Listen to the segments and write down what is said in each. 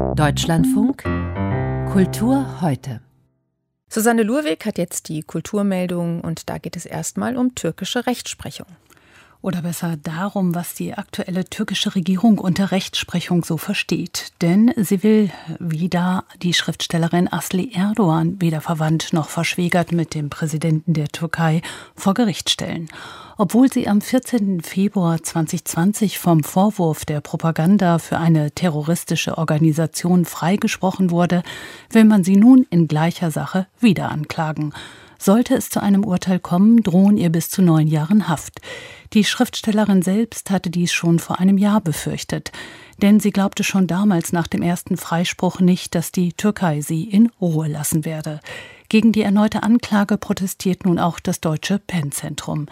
Deutschlandfunk Kultur heute. Susanne Lurweg hat jetzt die Kulturmeldung und da geht es erstmal um türkische Rechtsprechung. Oder besser darum, was die aktuelle türkische Regierung unter Rechtsprechung so versteht. Denn sie will wieder die Schriftstellerin Asli Erdogan, weder verwandt noch verschwägert mit dem Präsidenten der Türkei, vor Gericht stellen. Obwohl sie am 14. Februar 2020 vom Vorwurf der Propaganda für eine terroristische Organisation freigesprochen wurde, will man sie nun in gleicher Sache wieder anklagen. Sollte es zu einem Urteil kommen, drohen ihr bis zu neun Jahren Haft. Die Schriftstellerin selbst hatte dies schon vor einem Jahr befürchtet, denn sie glaubte schon damals nach dem ersten Freispruch nicht, dass die Türkei sie in Ruhe lassen werde. Gegen die erneute Anklage protestiert nun auch das deutsche PEN-Zentrum.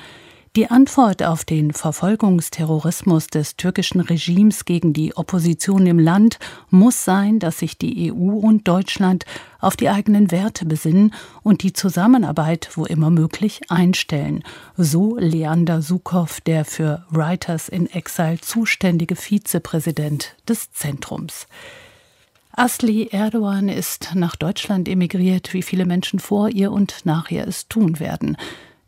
Die Antwort auf den Verfolgungsterrorismus des türkischen Regimes gegen die Opposition im Land muss sein, dass sich die EU und Deutschland auf die eigenen Werte besinnen und die Zusammenarbeit, wo immer möglich, einstellen. So Leander Sukow, der für Writers in Exile zuständige Vizepräsident des Zentrums. Asli Erdogan ist nach Deutschland emigriert, wie viele Menschen vor ihr und nach ihr es tun werden.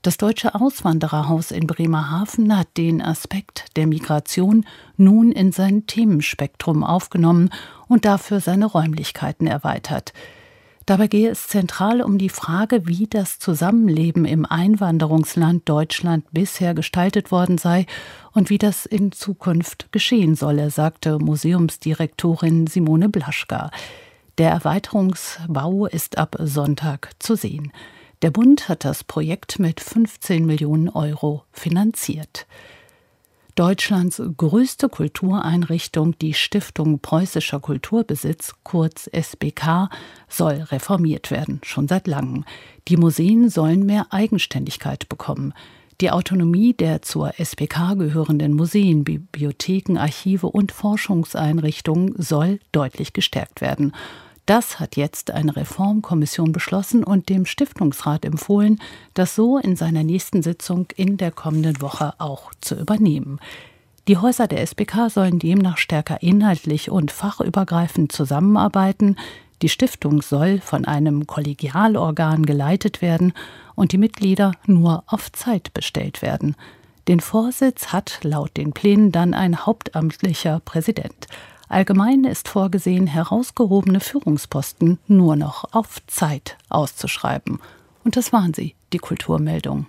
Das Deutsche Auswandererhaus in Bremerhaven hat den Aspekt der Migration nun in sein Themenspektrum aufgenommen und dafür seine Räumlichkeiten erweitert. Dabei gehe es zentral um die Frage, wie das Zusammenleben im Einwanderungsland Deutschland bisher gestaltet worden sei und wie das in Zukunft geschehen solle, sagte Museumsdirektorin Simone Blaschka. Der Erweiterungsbau ist ab Sonntag zu sehen. Der Bund hat das Projekt mit 15 Millionen Euro finanziert. Deutschlands größte Kultureinrichtung, die Stiftung Preußischer Kulturbesitz, kurz SBK, soll reformiert werden, schon seit langem. Die Museen sollen mehr Eigenständigkeit bekommen. Die Autonomie der zur SBK gehörenden Museen, Bibliotheken, Archive und Forschungseinrichtungen soll deutlich gestärkt werden. Das hat jetzt eine Reformkommission beschlossen und dem Stiftungsrat empfohlen, das so in seiner nächsten Sitzung in der kommenden Woche auch zu übernehmen. Die Häuser der SBK sollen demnach stärker inhaltlich und fachübergreifend zusammenarbeiten. Die Stiftung soll von einem Kollegialorgan geleitet werden und die Mitglieder nur auf Zeit bestellt werden. Den Vorsitz hat laut den Plänen dann ein hauptamtlicher Präsident. Allgemein ist vorgesehen, herausgehobene Führungsposten nur noch auf Zeit auszuschreiben. Und das waren sie, die Kulturmeldung.